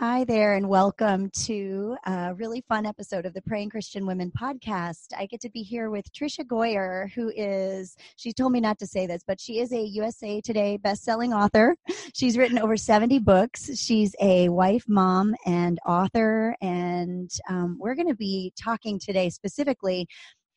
Hi there, and welcome to a really fun episode of the Praying Christian Women podcast. I get to be here with Tricia Goyer, who is, she told me not to say this, but she is a USA Today best-selling author. She's written over 70 books. She's a wife, mom, and author, and um, we're going to be talking today specifically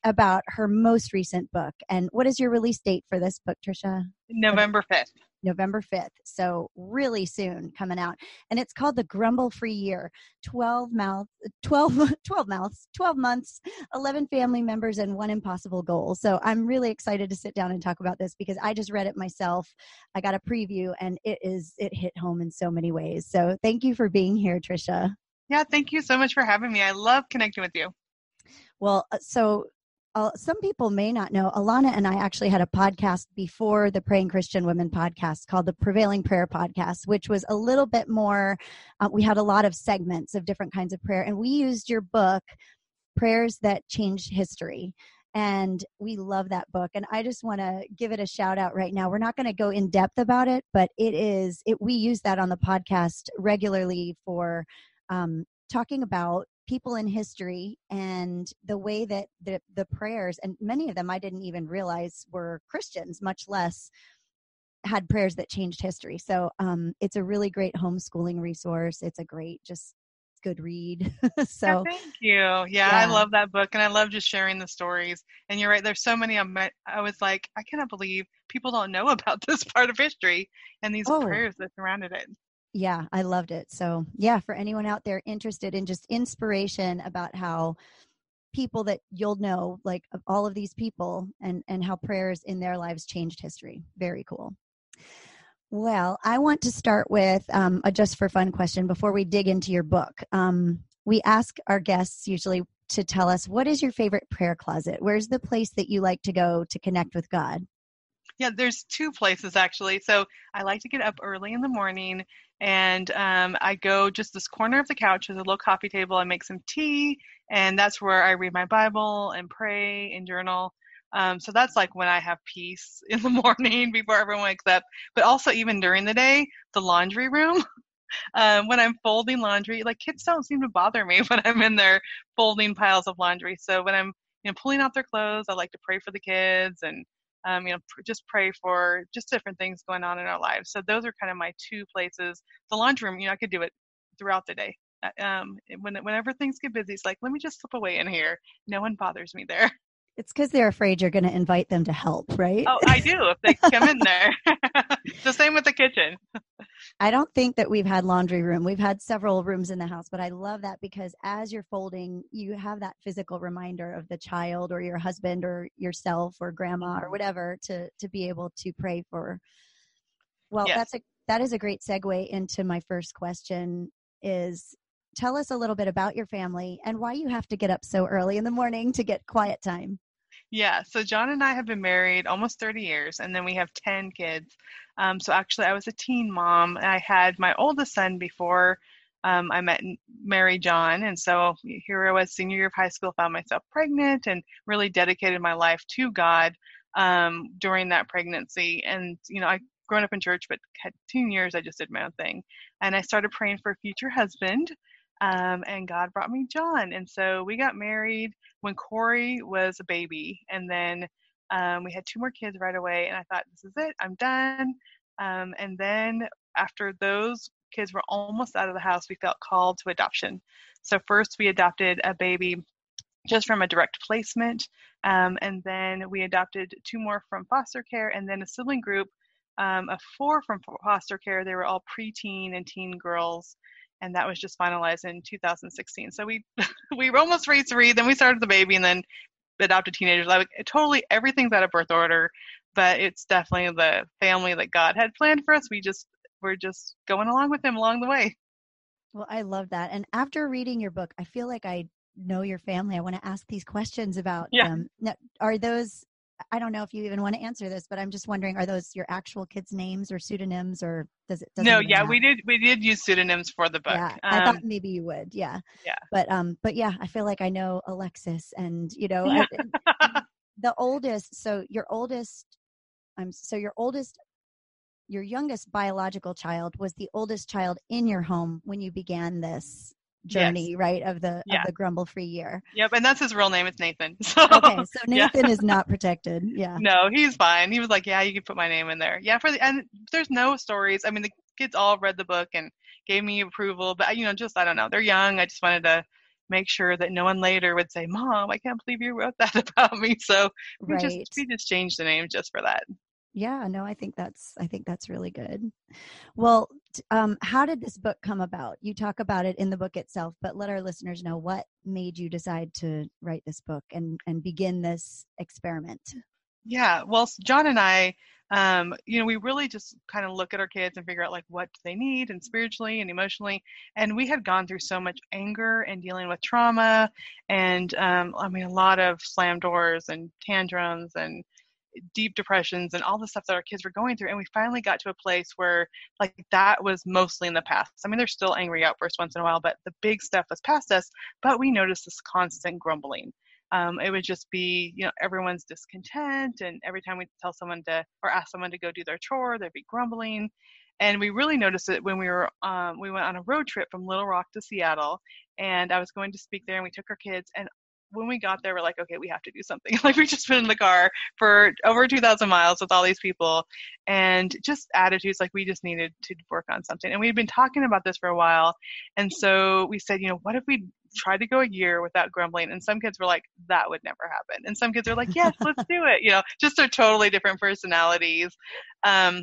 about her most recent book. And what is your release date for this book, Tricia? November 5th. November 5th. So really soon coming out. And it's called the Grumble Free Year. 12 mouth 12 12 mouths, 12 months, 11 family members and one impossible goal. So I'm really excited to sit down and talk about this because I just read it myself. I got a preview and it is it hit home in so many ways. So thank you for being here, Tricia. Yeah, thank you so much for having me. I love connecting with you. Well, uh, so uh, some people may not know, Alana and I actually had a podcast before the Praying Christian Women podcast called the Prevailing Prayer Podcast, which was a little bit more, uh, we had a lot of segments of different kinds of prayer. And we used your book, Prayers That Changed History. And we love that book. And I just want to give it a shout out right now. We're not going to go in depth about it, but it is, it, we use that on the podcast regularly for um, talking about people in history and the way that the, the prayers and many of them i didn't even realize were christians much less had prayers that changed history. So um, it's a really great homeschooling resource. It's a great just good read. So yeah, thank you. Yeah, yeah, i love that book and i love just sharing the stories. And you're right there's so many i i was like i cannot believe people don't know about this part of history and these oh. prayers that surrounded it yeah, I loved it. So, yeah, for anyone out there interested in just inspiration about how people that you'll know, like all of these people, and and how prayers in their lives changed history. Very cool. Well, I want to start with um, a just for fun question before we dig into your book. Um, we ask our guests usually to tell us what is your favorite prayer closet? Where's the place that you like to go to connect with God? Yeah, there's two places actually. So I like to get up early in the morning and um, I go just this corner of the couch. There's a little coffee table. I make some tea, and that's where I read my Bible and pray and journal. Um, so that's like when I have peace in the morning before everyone wakes up. But also even during the day, the laundry room. um, when I'm folding laundry, like kids don't seem to bother me when I'm in there folding piles of laundry. So when I'm you know pulling out their clothes, I like to pray for the kids and um, you know, pr- just pray for just different things going on in our lives. So those are kind of my two places. The laundry room, you know, I could do it throughout the day. Uh, um, when whenever things get busy, it's like let me just slip away in here. No one bothers me there. It's because they're afraid you're going to invite them to help, right? Oh, I do if they come in there. the same with the kitchen. I don't think that we've had laundry room. We've had several rooms in the house, but I love that because as you're folding, you have that physical reminder of the child or your husband or yourself or grandma or mm-hmm. whatever to to be able to pray for. Well, yes. that's a that is a great segue into my first question is tell us a little bit about your family and why you have to get up so early in the morning to get quiet time. Yeah, so John and I have been married almost 30 years, and then we have 10 kids. Um, so actually, I was a teen mom, I had my oldest son before um, I met Mary John, and so here I was, senior year of high school, found myself pregnant, and really dedicated my life to God um, during that pregnancy. And you know, I grown up in church, but had teen years, I just did my own thing, and I started praying for a future husband. Um, and God brought me John. And so we got married when Corey was a baby. And then um, we had two more kids right away. And I thought, this is it, I'm done. Um, and then after those kids were almost out of the house, we felt called to adoption. So first we adopted a baby just from a direct placement. Um, and then we adopted two more from foster care and then a sibling group um, of four from foster care. They were all preteen and teen girls and that was just finalized in 2016. So we we almost raised three, then we started the baby, and then adopted teenagers. Like totally everything's out of birth order, but it's definitely the family that God had planned for us. We just we're just going along with Him along the way. Well, I love that. And after reading your book, I feel like I know your family. I want to ask these questions about Yeah. them. Now, are those I don't know if you even want to answer this, but I'm just wondering are those your actual kids' names or pseudonyms or does it No, yeah, we did we did use pseudonyms for the book. Yeah, I Um, thought maybe you would. Yeah. Yeah. But um but yeah, I feel like I know Alexis and you know Yeah. I- the oldest so your oldest I'm so your oldest your youngest biological child was the oldest child in your home when you began this journey, right? Of the Yeah. of the grumble free year. yep, and that's his real name. It's Nathan. So Okay, so Yeah. Nathan is not protected. Yeah. no, he's fine. He was like, yeah, you can put my name in there. Yeah, for the and there's no stories. I mean, the kids all read the book and gave me approval, but you know, just I don't know. They're young. I just wanted to make sure that no one later would say, "Mom, I can't believe you wrote that about me." So we Right. just we just changed the name just for that. Yeah, no, I think that's I think that's really good. Well, um, how did this book come about? You talk about it in the book itself, but let our listeners know what made you decide to write this book and and begin this experiment. Yeah, well, John and I, um, you know, we really just kind of look at our kids and figure out like what do they need and spiritually and emotionally. And we had gone through so much anger and dealing with trauma, and um, I mean, a lot of slam doors and tantrums and deep depressions and all the stuff that our kids were going through. And we finally got to a place where like that was mostly in the past. I mean, there's still angry outbursts once in a while, but the big stuff was past us. But we noticed this constant grumbling um, it would just be you know everyone's discontent and every time we tell someone to or ask someone to go do their chore they'd be grumbling and we really noticed it when we were um, we went on a road trip from little rock to seattle and i was going to speak there and we took our kids and when we got there we're like okay we have to do something. Like we just been in the car for over 2000 miles with all these people and just attitudes like we just needed to work on something. And we'd been talking about this for a while. And so we said you know what if we tried to go a year without grumbling? And some kids were like that would never happen. And some kids are like yes let's do it. You know just their totally different personalities. Um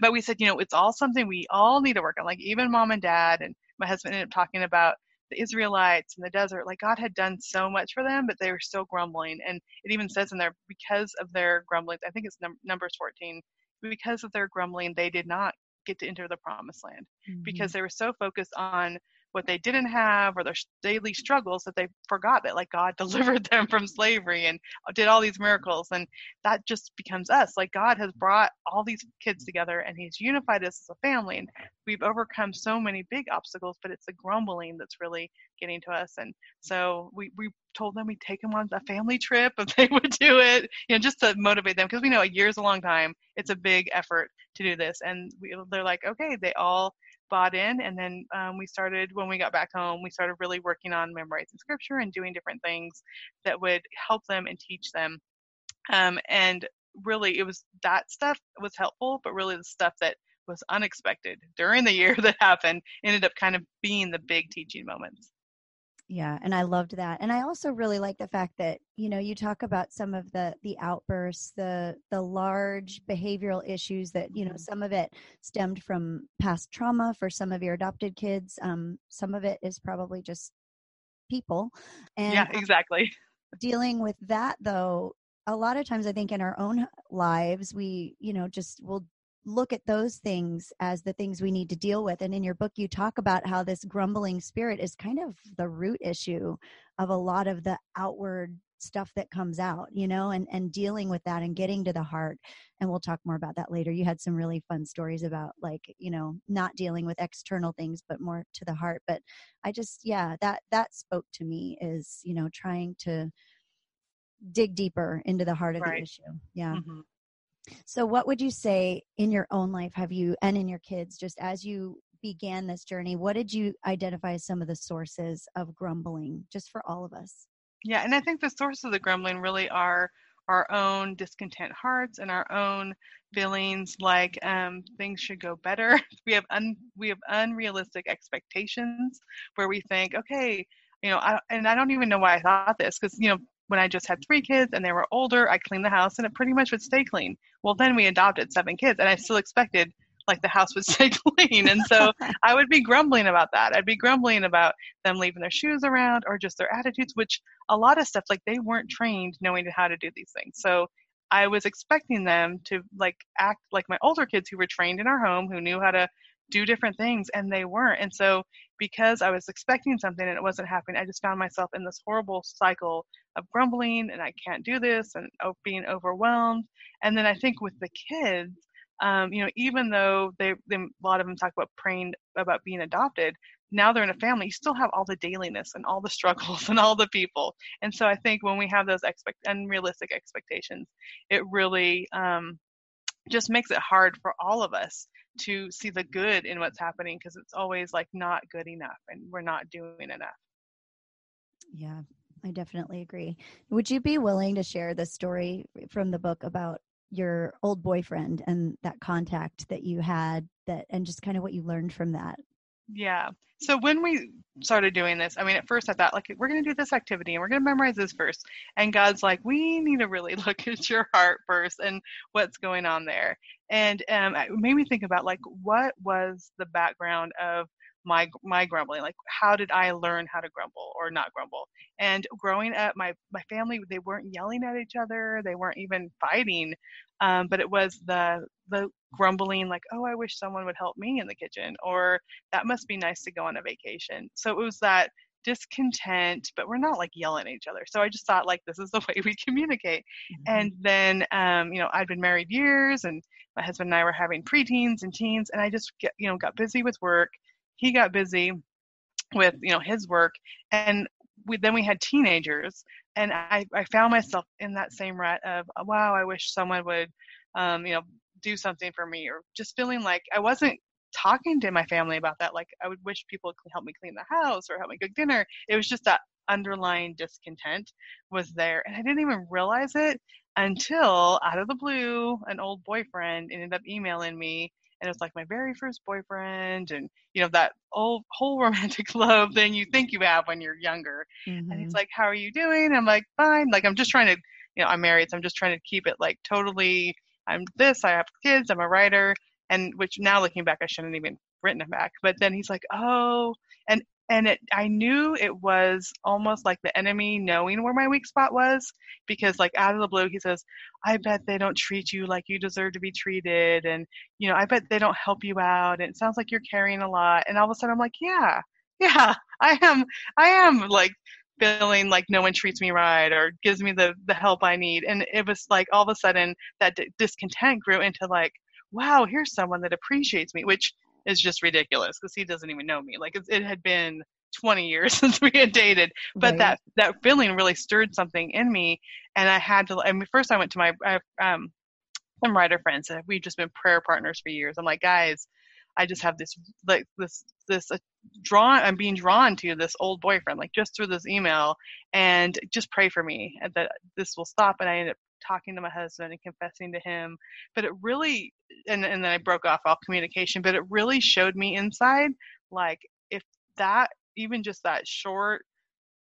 but we said you know it's all something we all need to work on. Like even mom and dad and my husband ended up talking about the israelites in the desert like god had done so much for them but they were still grumbling. And it even says in there because of their grumbling i think it's num- numbers 14 because of their grumbling they did not get to enter the promised land mm-hmm. because they were so focused on what they didn't have or their daily struggles that they forgot that like God delivered them from slavery and uh, did all these mm-hmm. miracles and that just becomes us like God has brought all these kids together and he's unified us as a family and we've overcome so many big obstacles but it's the grumbling that's really getting to us and so we we told them we'd take them on a family trip if they would do it you know just to motivate them because we know a year's a long time. It's a big effort to do this and we, they're like okay they all bought in and then um, we started when we got back home we started really working on memorizing scripture and doing different things that would help them and teach them. Um, and really it was that stuff was helpful but really the stuff that was unexpected during the year that happened ended up kind of being the big teaching moments yeah and i loved that and i also really like the fact that you know you talk about some of the the outbursts the the large behavioral issues that you know Mhm. some of it stemmed from past trauma for some of your adopted kids um some of it is probably just people and yeah exactly dealing with that though a lot of times i think in our own lives we you know just will look at those things as the things we need to deal with. And in your book you talk about how this grumbling spirit is kind of the root issue of a lot of the outward stuff that comes out you know and and dealing with that and getting to the heart. And we'll talk more about that later. You had some really fun stories about like you know not dealing with external things but more to the heart. But i just yeah that that spoke to me is you know trying to dig deeper into the heart of the issue. Yeah. Mhm. So what would you say in your own life have you and in your kids just as you began this journey what did you identify as some of the sources of grumbling just for all of us Yeah, and I think the source of the grumbling really are our own discontent hearts and our own feelings like um, things should go better. We have un, we have unrealistic expectations where we think, okay, you know, I, and I don't even know why I thought this because you know when I just had three kids and they were older, I cleaned the house and it pretty much would stay clean. Well, then we adopted seven kids and I still expected like the house would stay clean, and so I would be grumbling about that. I'd be grumbling about them leaving their shoes around or just their attitudes, which a lot of stuff like they weren't trained knowing how to do these things. So I was expecting them to like act like my older kids who were trained in our home, who knew how to do different things and they weren't. And so because I was expecting something and it wasn't happening, I just found myself in this horrible cycle of grumbling and I can't do this and being overwhelmed. And then I think with the kids, um, you know, even though they, they, a lot of them talk about praying about being adopted, now they're in a family, you still have all the dailiness and all the struggles and all the people. And so I think when we have those expect unrealistic expectations, it really um, just makes it hard for all of us to see the good in what's happening because it's always like not good enough and we're not doing enough. Yeah, I definitely agree. Would you be willing to share the story from the book about your old boyfriend and that contact that you had that and just kind of what you learned from that? Yeah. So when we started doing this, I mean, at first I thought, like, we're going to do this activity and we're going to memorize this first. And God's like, we need to really look at your heart first and what's going on there. And um, it made me think about, like, what was the background of my my grumbling like how did i learn how to grumble or not grumble? And growing up my my family they weren't yelling at each other they weren't even fighting um, but it was the the grumbling like oh i wish someone would help me in the kitchen or that must be nice to go on a vacation. So it was that discontent but we're not like yelling at each other. So i just thought like this is the way we communicate. Mm-hmm. and then um, you know i'd been married years and my husband and i were having preteens and teens and i just get you know got busy with work he got busy with you know his work and we, then we had teenagers and I, I found myself in that same rut of wow i wish someone would um, you know do something for me or just feeling like i wasn't talking to my family about that like i would wish people could help me clean the house or help me cook dinner. It was just that underlying discontent was there and i didn't even realize it until out of the blue an old boyfriend ended up emailing me and it was like my very first boyfriend and you know that old whole romantic love thing you think you have when you're younger mm-hmm. and he's mm-hmm. like how are you doing i'm like fine like i'm just trying to you know i'm married so i'm just trying to keep it like totally i'm this i have kids i'm a writer and which now looking back i shouldn't even written him back but then he's like oh and and it i knew it was almost like the enemy knowing where my weak spot was because like out of the blue he says i bet they don't treat you like you deserve to be treated and you know i bet they don't help you out and it sounds like you're carrying a lot and all of a sudden i'm like yeah yeah i am i am like feeling like no one treats me right or gives me the the help i need and it was like all of a sudden that d- discontent grew into like wow here's someone that appreciates me which is just ridiculous because he doesn't even know me. Like it, it, had been 20 years since we had dated, but right. that that feeling really stirred something in me, and I had to. I mean, first I went to my I, um some writer friends, and we've just been prayer partners for years. I'm like, guys, I just have this like this this uh, drawn. I'm being drawn to this old boyfriend, like just through this email, and just pray for me that this will stop. And I ended up talking to my husband and confessing to him. But it really, and, and then I broke off all communication, but it really showed me inside, like, if that, even just that short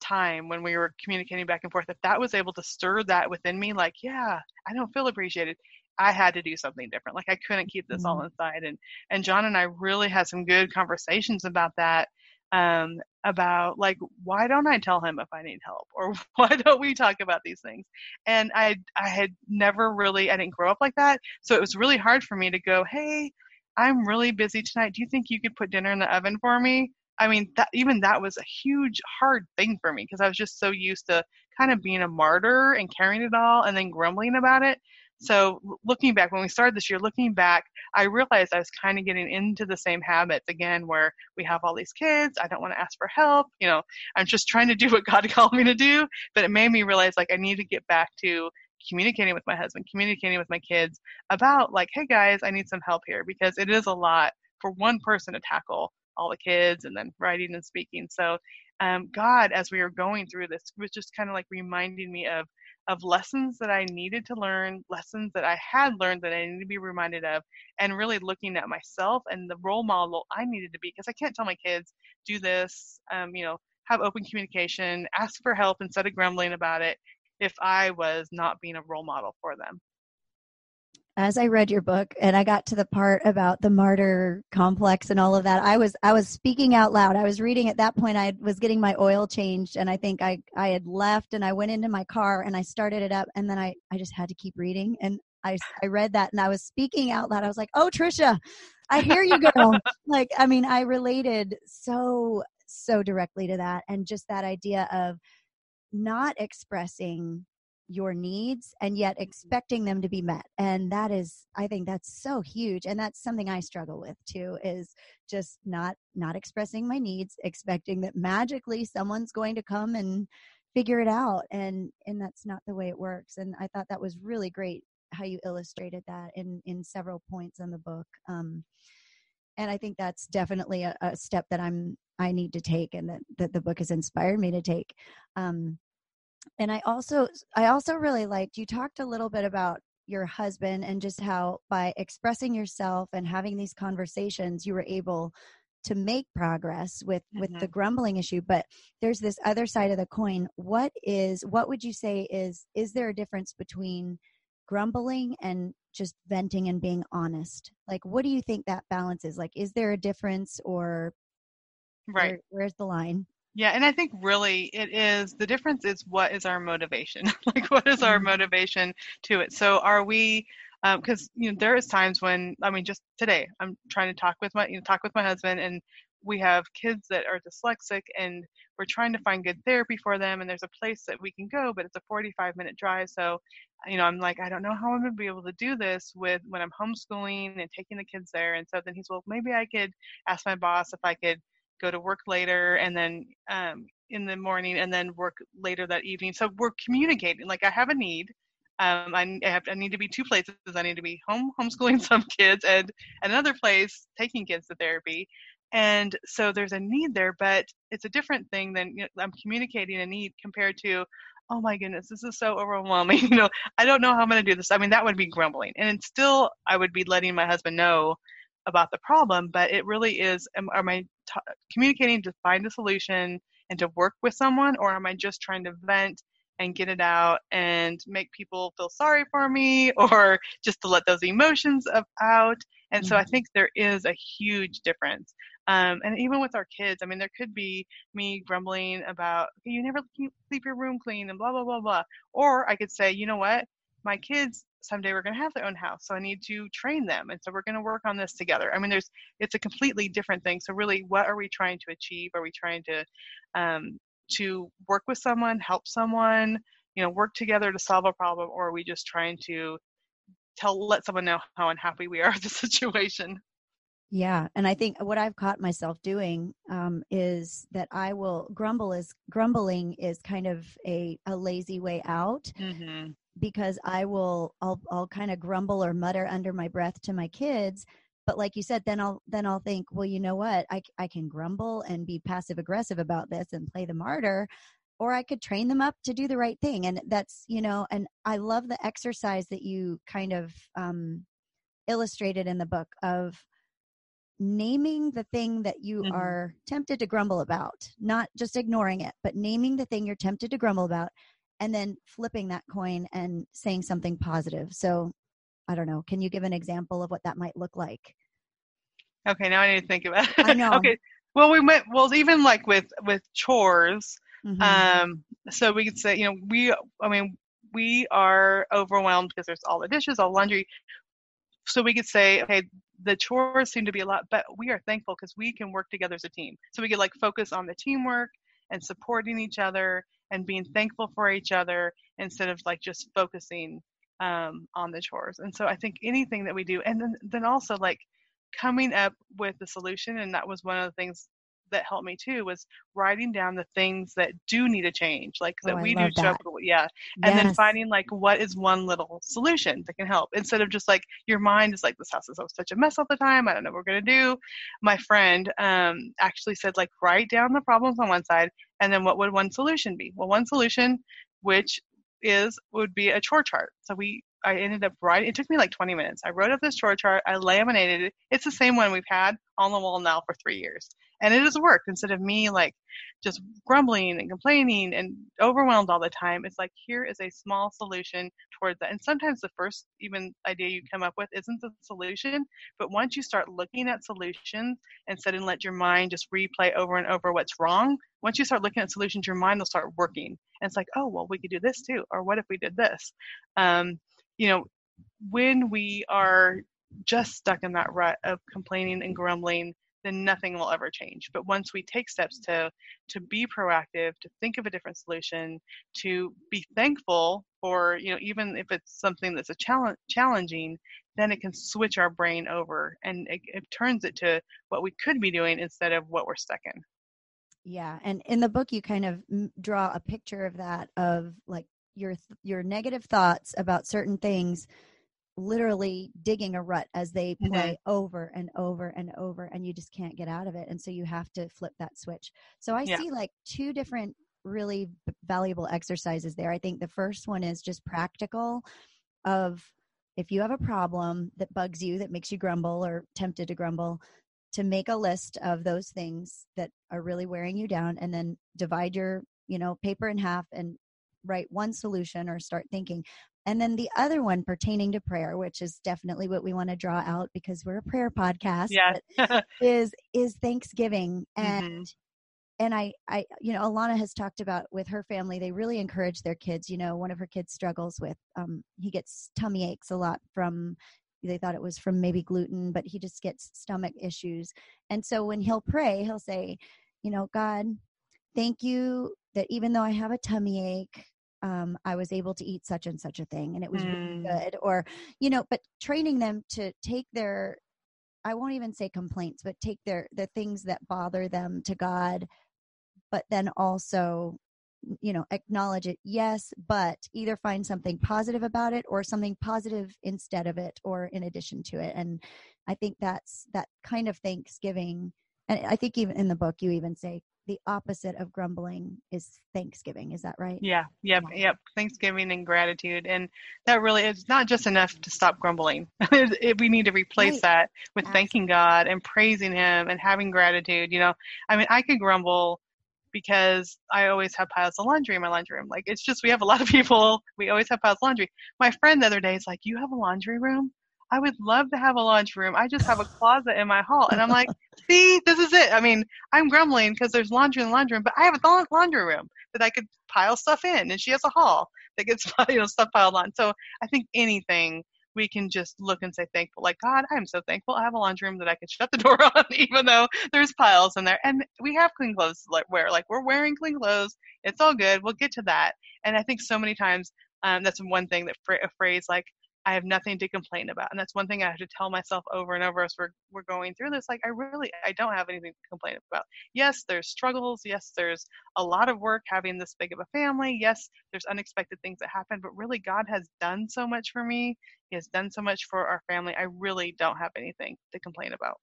time when we were communicating back and forth, if that was able to stir that within me, like, yeah, I don't feel appreciated. I had to do something different. Like I couldn't keep this mm-hmm. all inside. And and John and I really had some good conversations about that um, about like why don't I tell him if I need help or why don't we talk about these things? And I I had never really I didn't grow up like that, so it was really hard for me to go, hey, I'm really busy tonight. Do you think you could put dinner in the oven for me? I mean, that even that was a huge hard thing for me because I was just so used to kind of being a martyr and carrying it all and then grumbling about it. So looking back, when we started this year, looking back, I realized I was kind of getting into the same habits again, where we have all these kids. I don't want to ask for help. You know, I'm just trying to do what God called me to do. But it made me realize like I need to get back to communicating with my husband, communicating with my kids about like, hey guys, I need some help here because it is a lot for one person to tackle all the kids and then writing and speaking. So um, God, as we were going through this, was just kind of like reminding me of of lessons that I needed to learn, lessons that I had learned that I needed to be reminded of, and really looking at myself and the role model I needed to be. Because I can't tell my kids, do this, um, you know, have open communication, ask for help instead of grumbling about it if I was not being a role model for them as I read your book and I got to the part about the martyr complex and all of that, I was I was speaking out loud. I was reading at that point. I was getting my oil changed, and I think I I had left, and I went into my car and I started it up, and then I I just had to keep reading, and I, I read that and I was speaking out loud. I was like, oh, Tricia, I hear you, girl. like, I mean, I related so, so directly to that. And just that idea of not expressing your needs and yet expecting them to be met. And that is i think that's so huge. And that's something i struggle with too is just not not expressing my needs expecting that magically someone's going to come and figure it out. And and that's not the way it works. And i thought that was really great how you illustrated that in in several points in the book. Um and i think that's definitely a, a step that i'm i need to take and that that the book has inspired me to take. Um and i also i also really liked you talked a little bit about your husband and just how by expressing yourself and having these conversations you were able to make progress with mm-hmm. with the mm-hmm. grumbling issue but there's this other side of the coin what is what would you say is is there a difference between grumbling and just venting and being honest like what do you think that balance is like is there a difference or right where, where's the line yeah, and I think really it is the difference is what is our motivation? like, what is our mm-hmm. motivation to it? So, are we because um, you know there is times when I mean just today I'm trying to talk with my you know talk with my husband and we have kids that are dyslexic and we're trying to find good therapy for them and there's a place that we can go but it's a 45 minute drive so you know i'm like i don't know how i'm going to be able to do this with when i'm homeschooling and taking the kids there and so then he's well maybe i could ask my boss if i could go to work later and then um, in the morning and then work later that evening. So we're communicating. Like I have a need. Um, I, I, have, I need to be two places. I need to be home homeschooling some kids and another place taking kids to therapy. And so there's a need there, but it's a different thing than you know, I'm communicating a need compared to, oh my goodness, this is so overwhelming. you know, I don't know how I'm going to do this. I mean, that would be grumbling. And still, I would be letting my husband know about the problem, but it really is am, am I t- communicating to find a solution and to work with someone, or am I just trying to vent and get it out and make people feel sorry for me, or just to let those emotions out? And mm-hmm. so I mm-hmm. think there is a huge difference. Um, and even with our kids, I mean, there could be me grumbling about, okay, you never keep your room clean and blah, blah, blah, blah. Or I could say, you know what? My kids someday we're going to have their own house so i need to train them and so we're going to work on this together. I mean there's it's a completely different thing so really what are we trying to achieve? Are we trying to um, to work with someone help someone you know work together to solve a problem or are we just trying to tell let someone know how unhappy we are with the situation? Yeah, and I think what I've caught myself doing um, is that I will grumble is grumbling is kind of a, a lazy way out. Mm-hmm. Because I will I'll I'll kind of grumble or mutter under my breath to my kids, but like you said, then I'll then I'll think, well, you know what, I I can grumble and be passive aggressive about this and play the martyr, or I could train them up to do the right thing, and that's you know, and I love the exercise that you kind of um, illustrated in the book of naming the thing that you mm-hmm. are tempted to grumble about, not just ignoring it, but naming the thing you're tempted to grumble about and then flipping that coin and saying something positive. So, I don't know, can you give an example of what that might look like? Okay, now I need to think about it. I know. okay. Well, we went well even like with with chores. Mm-hmm. Um so we could say, you know, we I mean, we are overwhelmed because there's all the dishes, all laundry. So we could say, okay, the chores seem to be a lot, but we are thankful because we can work together as a team. So we could like focus on the teamwork and supporting each other and being thankful for each other instead of like just focusing um, on the chores. And so I think anything that we do, and then then also like coming up with the solution, and that was one of the things that helped me too was writing down the things that do need a change, like that oh, we do struggle. Yeah. And yes. then finding like what is one little solution that can help instead of just like your mind is like, this house is such a mess all the time. I don't know what we're going to do. My friend um, actually said, like, write down the problems on one side and then what would one solution be? Well, one solution, which is would be a chore chart. So we I ended up writing. It took me like 20 minutes. I wrote up this chore chart. I laminated it. It's the same one we've had on the wall now for three years and it has worked instead of me like just grumbling and complaining and overwhelmed all the time it's like here is a small solution towards that and sometimes the first even idea you come up with isn't the solution but once you start looking at solutions instead and let your mind just replay over and over what's wrong once you start looking at solutions your mind will start working and it's like oh well we could do this too or what if we did this um, you know when we are just stuck in that rut of complaining and grumbling, then nothing will ever change. But once we take steps to to be proactive, to think of a different solution, to be thankful for, you know, even if it's something that's a challenge challenging, then it can switch our brain over and it, it turns it to what we could be doing instead of what we're stuck in. Yeah, and in the book you kind of draw a picture of that of like your your negative thoughts about certain things literally digging a rut as they play mm-hmm. over and over and over and you just can't get out of it and so you have to flip that switch so i yeah. see like two different really valuable exercises there i think the first one is just practical of if you have a problem that bugs you that makes you grumble or tempted to grumble to make a list of those things that are really wearing you down and then divide your you know paper in half and write one solution or start thinking and then the other one pertaining to prayer, which is definitely what we want to draw out because we're a prayer podcast. Yeah. is is Thanksgiving. And mm-hmm. and I I you know, Alana has talked about with her family, they really encourage their kids. You know, one of her kids struggles with um he gets tummy aches a lot from they thought it was from maybe gluten, but he just gets stomach issues. And so when he'll pray, he'll say, you know, God, thank you that even though I have a tummy ache, um, I was able to eat such and such a thing and it was mm. really good. Or, you know, but training them to take their, I won't even say complaints, but take their, the things that bother them to God, but then also, you know, acknowledge it. Yes, but either find something positive about it or something positive instead of it or in addition to it. And I think that's that kind of Thanksgiving. And I think even in the book, you even say the opposite of grumbling is thanksgiving is that right yeah yep yeah. yep thanksgiving and gratitude and that really is not just enough to stop grumbling we need to replace right. that with Absolutely. thanking god and praising him and having gratitude you know i mean i could grumble because I always have piles of laundry in my laundry room. Like it's just we have a lot of people. We always have piles of laundry. My friend the other day is like, "You have a laundry room?" I would love to have a laundry room. I just have a closet in my hall. And I'm like, see, this is it. I mean, I'm grumbling because there's laundry in the laundry room, but I have a laundry room that I could pile stuff in. And she has a hall that gets you know stuff piled on. So I think anything we can just look and say thankful. Like, God, I'm so thankful I have a laundry room that I can shut the door on, even though there's piles in there. And we have clean clothes to wear. Like, we're wearing clean clothes. It's all good. We'll get to that. And I think so many times um, that's one thing that a phrase like I have nothing to complain about. And that's one thing I have to tell myself over and over as we're, we're going through this. Like, I really, I don't have anything to complain about. Yes, there's struggles. Yes, there's a lot of work having this big of a family. Yes, there's unexpected things that happen, but really, God has done so much for me. He has done so much for our family. I really don't have anything to complain about.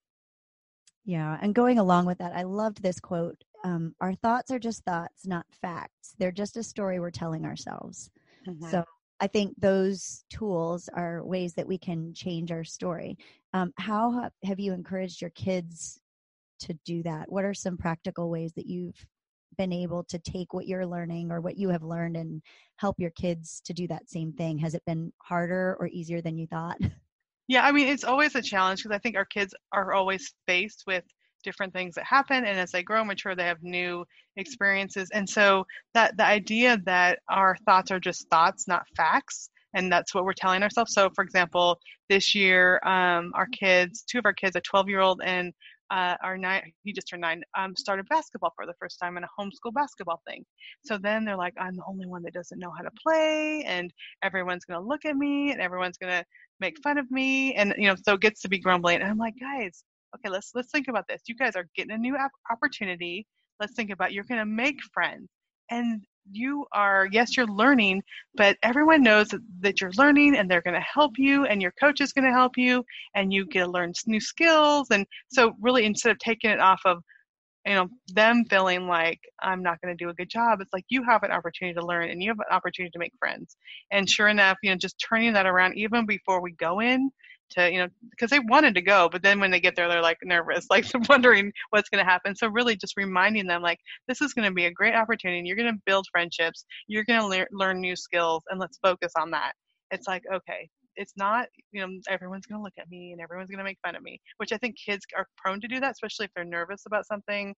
Yeah. And going along with that, I loved this quote um, Our thoughts are just thoughts, not facts. They're just a story we're telling ourselves. Mm-hmm. So I think those tools are ways that we can change our story. Um, how have you encouraged your kids to do that? What are some practical ways that you've been able to take what you're learning or what you have learned and help your kids to do that same thing? Has it been harder or easier than you thought? Yeah, I mean, it's always a challenge because I think our kids are always faced with different things that happen and as they grow and mature they have new experiences. And so that the idea that our thoughts are just thoughts not facts and that's what we're telling ourselves. So for example this year um, our kids two of our kids a 12 year old and uh, our nine he just turned nine um, started basketball for the first time in a homeschool basketball thing. So then they're like i'm the only one that doesn't know how to play and everyone's going to look at me and everyone's going to make fun of me and you know so it gets to be grumbling. And i'm like guys okay, let's let's think about this. You guys are getting a new opportunity. Let's think about you're going to make friends, and you are yes, you're learning, but everyone knows that, you're learning, and they're going to help you, and your coach is going to help you, and you get to learn new skills. And so, really, instead of taking it off of you know them feeling like i'm not going to do a good job it's like you have an opportunity to learn and you have an opportunity to make friends and sure enough you know just turning that around even before we go in to you know because they wanted to go but then when they get there they're like nervous like wondering what's going to happen. So really just reminding them like this is going to be a great opportunity you're going to build friendships you're going to le- learn new skills and let's focus on that. It's like okay it's not you know everyone's going to look at me and everyone's going to make fun of me which i think kids are prone to do that especially if they're nervous about something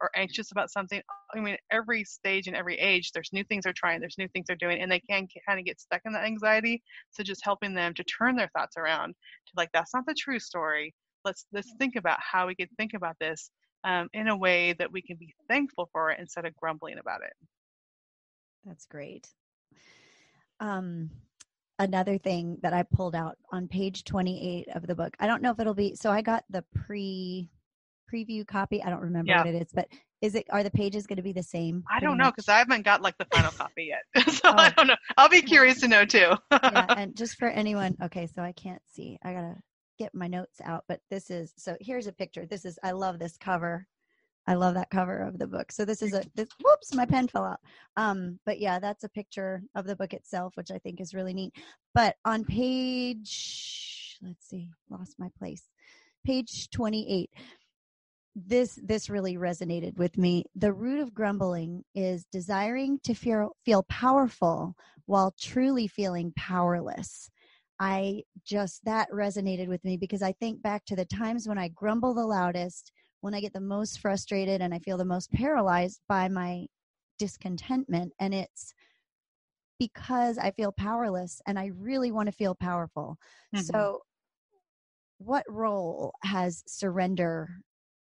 or anxious about something. I mean every stage and every age there's new things they're trying there's new things they're doing and they can kind of get stuck in that anxiety. So just helping them to turn their thoughts around to like that's not the true story. Let's let's think about how we can think about this um, in a way that we can be thankful for it instead of grumbling about it. That's great. Um another thing that I pulled out on page 28 of the book. I don't know if it'll be so I got the pre preview copy. I don't remember yeah. what it is, but is it are the pages going to be the same? I don't know because I haven't got like the final copy yet. so oh. I don't know. I'll be curious to know too. yeah, and just for anyone, okay, so I can't see. I got to get my notes out, but this is so here's a picture. This is I love this cover. I love that cover of the book. So this is a this, whoops, my pen fell out. Um, but yeah, that's a picture of the book itself, which I think is really neat. But on page, let's see, lost my place. Page 28. This this really resonated with me. The root of grumbling is desiring to feel feel powerful while truly feeling powerless. I just that resonated with me because I think back to the times when I grumble the loudest when I get the most frustrated and I feel the most paralyzed by my discontentment. And it's because I feel powerless and I really want to feel powerful. Mm-hmm. So, what role has surrender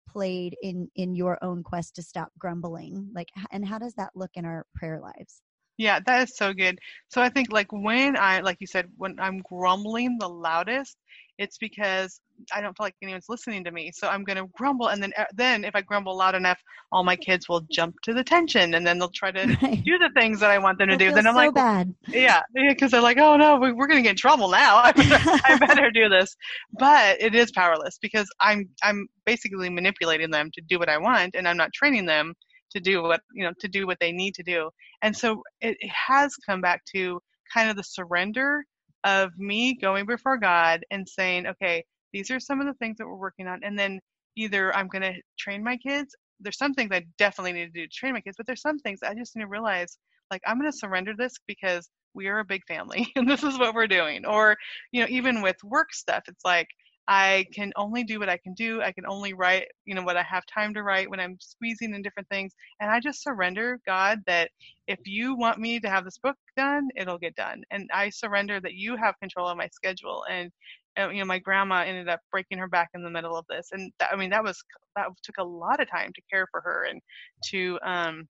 played in in your own quest to stop grumbling like and how does that look in our prayer lives yeah that is so good so i think like when i like you said when i'm grumbling the loudest it's because I don't feel like anyone's listening to me. So I'm going to grumble. And then, uh, then if I grumble loud enough, all my kids will jump to the tension and then they'll try to right. do the things that I want them to do. Then I'm so like, bad. yeah, because they're like, oh no, we're going to get in trouble now. I better, I better do this. But it is powerless because I'm, I'm basically manipulating them to do what I want and I'm not training them to do what, you know, to do what they need to do. And so it, it has come back to kind of the surrender of me going before God and saying, okay, these are some of the things that we're working on. And then either I'm going to train my kids. There's some things I definitely need to do to train my kids, but there's some things I just need to realize, like, I'm going to surrender this because we are a big family and this is what we're doing. Or, you know, even with work stuff, it's like, I can only do what I can do. I can only write, you know, what I have time to write when I'm squeezing in different things. And I just surrender, God, that if you want me to have this book done, it'll get done. And I surrender that you have control of my schedule. And, uh, you know, my grandma ended up breaking her back in the middle of this. And that, I mean, that was, that took a lot of time to care for her and to um,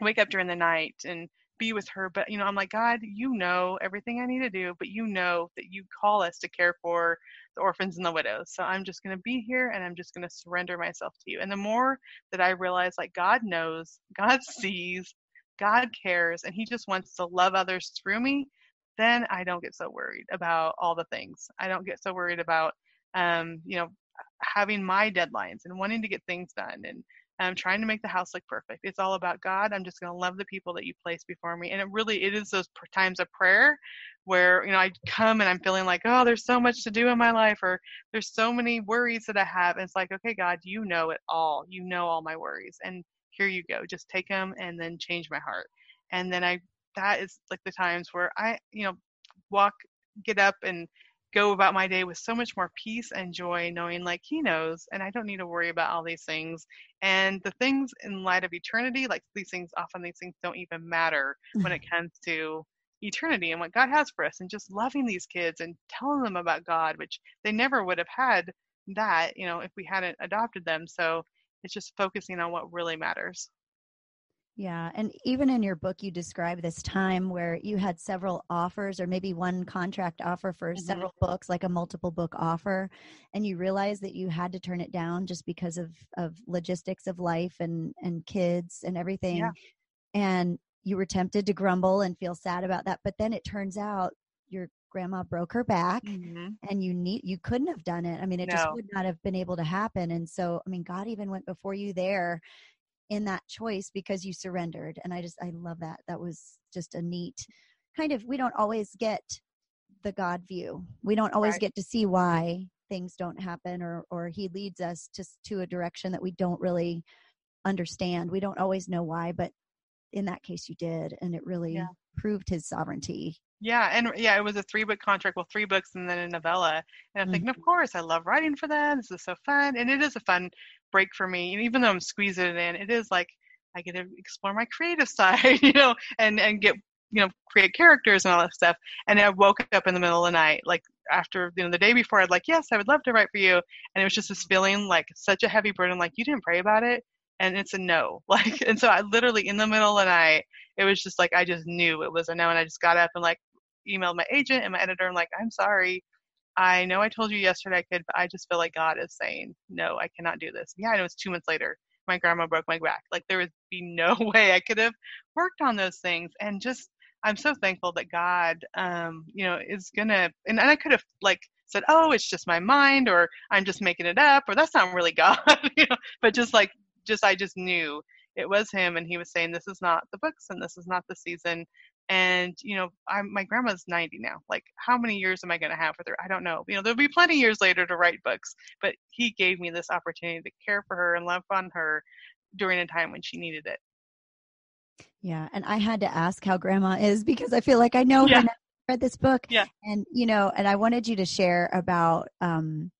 wake up during the night and be with her. But, you know, I'm like, God, you know everything I need to do, but you know that you call us to care for the orphans and the widows. So I'm just going to be here and I'm just going to surrender myself to you. And the more that I realize, like, God knows, God sees, God cares, and He just wants to love others through me, then I don't get so worried about all the things. I don't get so worried about, um, you know, having my deadlines and wanting to get things done and I'm trying to make the house look perfect. It's all about God. I'm just going to love the people that you place before me. And it really, it is those times of prayer where, you know, I come and I'm feeling like, oh, there's so much to do in my life or there's so many worries that I have. And it's like, okay, God, you know it all. You know all my worries. And here you go. Just take them and then change my heart. And then I, that is like the times where I, you know, walk, get up and go about my day with so much more peace and joy, knowing like He knows, and I don't need to worry about all these things. And the things in light of eternity, like these things, often these things don't even matter when it comes to eternity and what God has for us, and just loving these kids and telling them about God, which they never would have had that, you know, if we hadn't adopted them. So it's just focusing on what really matters. Yeah. And even in your book, you describe this time where you had several offers or maybe one contract offer for mm-hmm. several books, like a multiple book offer. And you realized that you had to turn it down just because of, of logistics of life and, and kids and everything. Yeah. And you were tempted to grumble and feel sad about that. But then it turns out your grandma broke her back mm-hmm. and you need you couldn't have done it i mean it no. just would not have been able to happen and so i mean god even went before you there in that choice because you surrendered and i just i love that that was just a neat kind of we don't always get the god view we don't always right. get to see why things don't happen or or he leads us to to a direction that we don't really understand we don't always know why but in that case you did and it really yeah. proved his sovereignty Yeah, and yeah, it was a three book contract, well, three books and then a novella. And I'm mm-hmm. thinking, of course, I love writing for them. This is so fun, and it is a fun break for me. And even though I'm squeezing it in, it is like I get to explore my creative side, you know, and and get you know create characters and all that stuff. And I woke up in the middle of the night, like after you know the day before, I'd like, yes, I would love to write for you, and it was just this feeling like such a heavy burden, like you didn't pray about it, and it's a no, like, and so I literally in the middle of the night, it was just like I just knew it was a no, and I just got up and like emailed my agent and my editor, and like, I'm sorry. I know I told you yesterday I could, but I just feel like God is saying, no, I cannot do this. Yeah, and it was two months later my grandma broke my back. Like there would be no way I could have worked on those things. And just I'm so thankful that God, um, you know, is gonna. And, and I could have like said, oh, it's just my mind, or I'm just making it up, or that's not really God, you know. But just like, just I just knew it was Him, and He was saying, this is not the books, and this is not the season, and you know i'm my grandma's 90 now like how many years am i going to have with her? I don't know you know there'll be plenty of years later to write books but he gave me this opportunity to care for her and love on her during a time when she needed it. Yeah and i had to ask how grandma is because i feel like i know yeah. her read this book yeah. and you know and i wanted you to share about um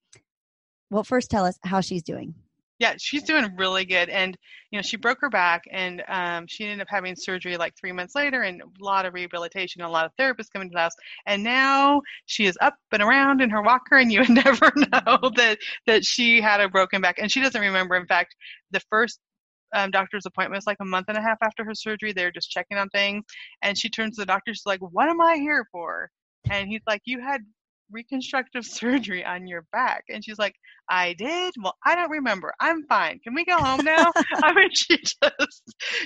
well first tell us how she's doing yeah, she's doing really good. And, you know, she broke her back and um, she ended up having surgery like three months later and a lot of rehabilitation, a lot of therapists coming to the house. And now she is up and around in her walker and you would never know that, that she had a broken back. And she doesn't remember. In fact, the first um, doctor's appointment was like a month and a half after her surgery. They're just checking on things. And she turns to the doctor. She's like, what am I here for? And he's like, you had reconstructive surgery on your back. And she's like, I did? Well, I don't remember. I'm fine. Can we go home now? I mean, she just,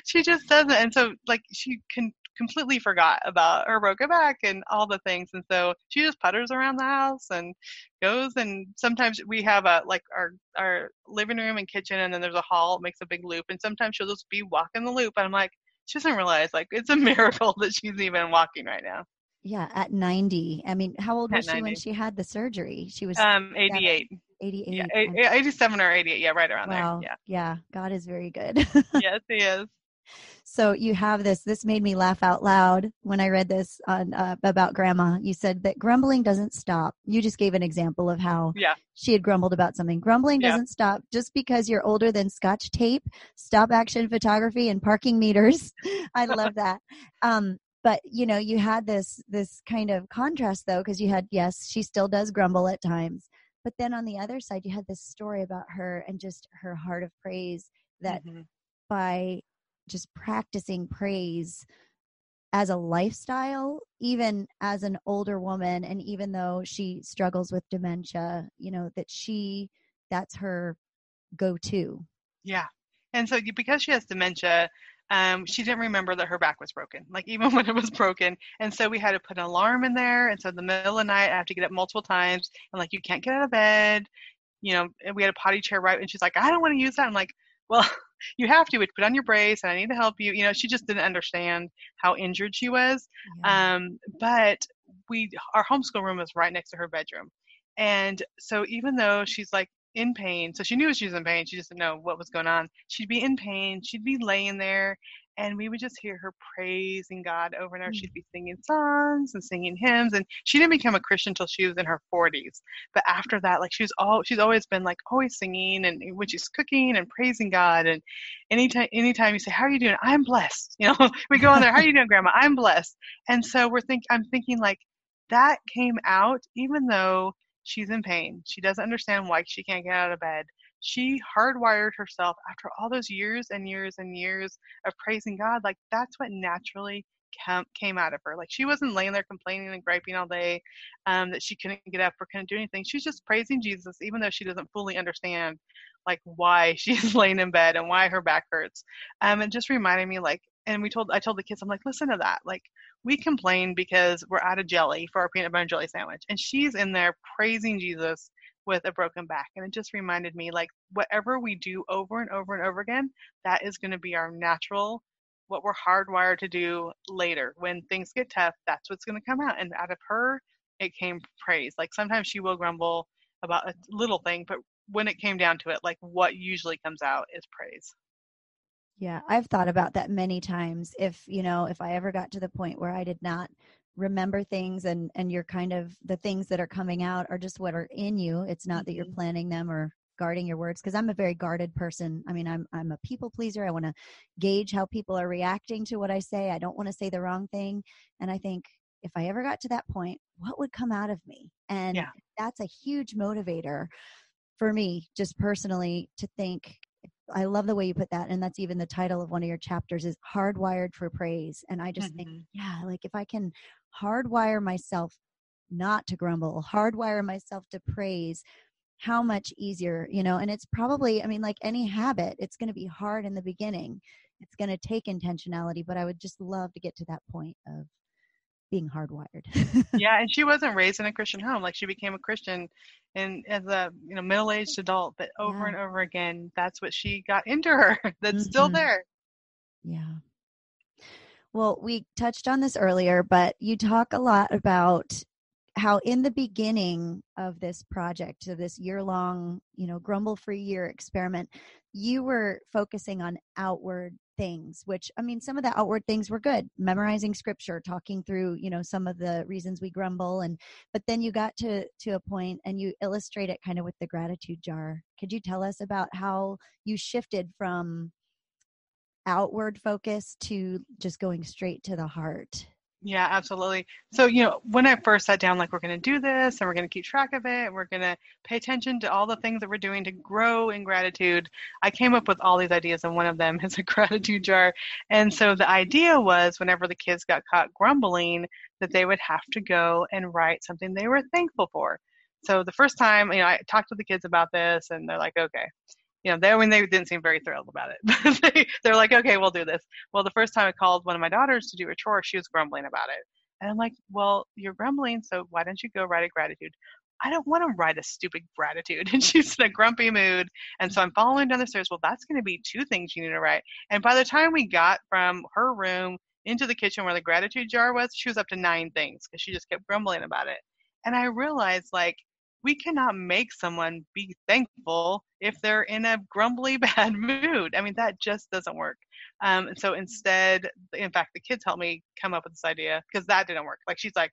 she just doesn't. And so like she can completely forgot about her broken back and all the things. And so she just putters around the house and goes. And sometimes we have a, like our, our living room and kitchen, and then there's a hall, it makes a big loop. And sometimes she'll just be walking the loop. And I'm like, she doesn't realize like it's a miracle that she's even walking right now. Yeah, at 90. I mean, how old was she when she had the surgery? She was um 88. 88. Yeah, 87 or 88. Yeah, right around wow. there. Yeah. Yeah, God is very good. yes, he is. So you have this. This made me laugh out loud when I read this on uh, about grandma. You said that grumbling doesn't stop. You just gave an example of how yeah. she had grumbled about something. Grumbling doesn't stop just because you're older than Scotch tape, stop action photography, and parking meters. I love that. Um, but you know you had this this kind of contrast though because you had yes she still does grumble at times but then on the other side you had this story about her and just her heart of praise that mm-hmm. by just practicing praise as a lifestyle even as an older woman and even though she struggles with dementia you know that she that's her go to yeah and so because she has dementia um, she didn't remember that her back was broken, like even when it was broken. And so we had to put an alarm in there. And so in the middle of the night, I have to get up multiple times. And like, you can't get out of bed. You know, and we had a potty chair right. And she's like, I don't want to use that. I'm like, well, you have to. Put on your brace, and I need to help you. You know, she just didn't understand how injured she was. Yeah. Um, but we, our homeschool room was right next to her bedroom. And so even though she's like in pain. So she knew she was in pain. She just didn't know what was going on. She'd be in pain. She'd be laying there, and we would just hear her praising God over and over. Mm. She'd be singing songs and singing hymns, and she didn't become a Christian until she was in her 40s. But after that, like she was all she's always been like always singing, and when she's cooking and praising God, and anytime anytime you say, "How are you doing?" I'm blessed. You know, we go on there. How are you doing, Grandma? I'm blessed. And so we're think I'm thinking like that came out even though She's in pain. She doesn't understand why she can't get out of bed. She hardwired herself after all those years and years and years of praising God. Like that's what naturally came out of her. Like she wasn't laying there complaining and griping all day um, that she couldn't get up or couldn't do anything. She's just praising Jesus, even though she doesn't fully understand like why she's laying in bed and why her back hurts. Um, it just reminded me like, and we told I told the kids, I'm like, listen to that. Like we complain because we're out of jelly for our peanut butter and jelly sandwich. And she's in there praising Jesus with a broken back. And it just reminded me like, whatever we do over and over and over again, that is going to be our natural, what we're hardwired to do later. When things get tough, that's what's going to come out. And out of her, it came praise. Like sometimes she will grumble about a little thing, but when it came down to it, like what usually comes out is praise. Yeah, I've thought about that many times. If, you know, if I ever got to the point where I did not remember things and and you're kind of the things that are coming out are just what are in you it's not that you're mm-hmm. planning them or guarding your words because i'm a very guarded person i mean i'm i'm a people pleaser i want to gauge how people are reacting to what i say i don't want to say the wrong thing and i think if i ever got to that point what would come out of me and yeah. that's a huge motivator for me just personally to think I love the way you put that. And that's even the title of one of your chapters is hardwired for praise. And I just mm-hmm. think, yeah, like if I can hardwire myself not to grumble, hardwire myself to praise, how much easier, you know, and it's probably, I mean, like any habit, it's going to be hard in the beginning. It's going to take intentionality, but I would just love to get to that point of being hardwired. yeah, and she wasn't raised in a Christian home. Like she became a Christian and as a you know middle-aged adult, but over yeah. and over again, that's what she got into her. that's mm-hmm. still there. Yeah. Well, we touched on this earlier, but you talk a lot about how in the beginning of this project, of this year-long, you know, grumble-free year experiment, you were focusing on outward things which i mean some of the outward things were good memorizing scripture talking through you know some of the reasons we grumble and but then you got to to a point and you illustrate it kind of with the gratitude jar. Could you tell us about how you shifted from outward focus to just going straight to the heart yeah, absolutely. So, you know, when I first sat down, like, we're going to do this and we're going to keep track of it, and we're going to pay attention to all the things that we're doing to grow in gratitude, I came up with all these ideas, and one of them is a gratitude jar. And so the idea was whenever the kids got caught grumbling, that they would have to go and write something they were thankful for. So the first time, you know, I talked to the kids about this, and they're like, okay you know, they when they didn't seem very thrilled about it. they, they're like, okay, we'll do this. Well, the first time I called one of my daughters to do a chore, she was grumbling about it. And I'm like, well, you're grumbling, so why don't you go write a gratitude? I don't want to write a stupid gratitude. And she's in a grumpy mood. And so I'm following down the stairs. Well, that's going to be two things you need to write. And by the time we got from her room into the kitchen where the gratitude jar was, she was up to nine things because she just kept grumbling about it. And I realized, like, we cannot make someone be thankful if they're in a grumbly bad mood. I mean that just doesn't work. Um, and so instead in fact the kids helped me come up with this idea because that didn't work. Like she's like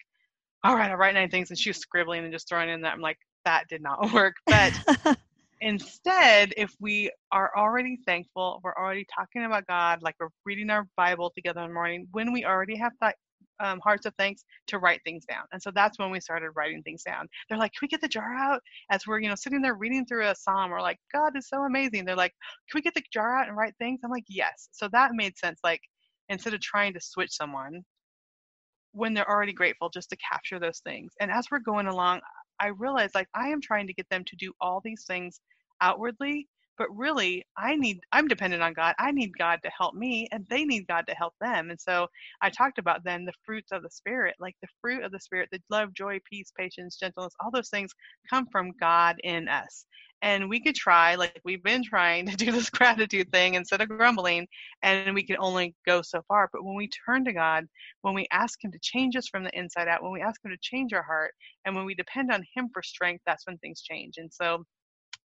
all right i'll write nine things and she was scribbling and just throwing in that. I'm like that did not work. But instead if we are already thankful we're already talking about god like we're reading our bible together in the morning when we already have that um, hearts of thanks to write things down. And so that's when we started writing things down. They're like, can we get the jar out? As we're, you know, sitting there reading through a psalm, we're like, God is so amazing. They're like, can we get the jar out and write things? I'm like, yes. So that made sense. Like, instead of trying to switch someone when they're already grateful, just to capture those things. And as we're going along, I realized like I am trying to get them to do all these things outwardly but really i need i'm dependent on god. I need god to help me and they need god to help them and so i talked about then the fruits of the spirit like the fruit of the spirit the love joy peace patience gentleness all those things come from god in us and we could try like we've been trying to do this gratitude thing instead of grumbling and we can only go so far but when we turn to god when we ask him to change us from the inside out when we ask him to change our heart and when we depend on him for strength that's when things change and so